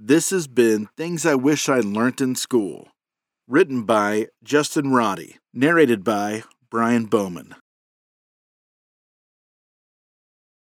This has been Things I Wish I Learned in School, written by Justin Roddy, narrated by Brian Bowman.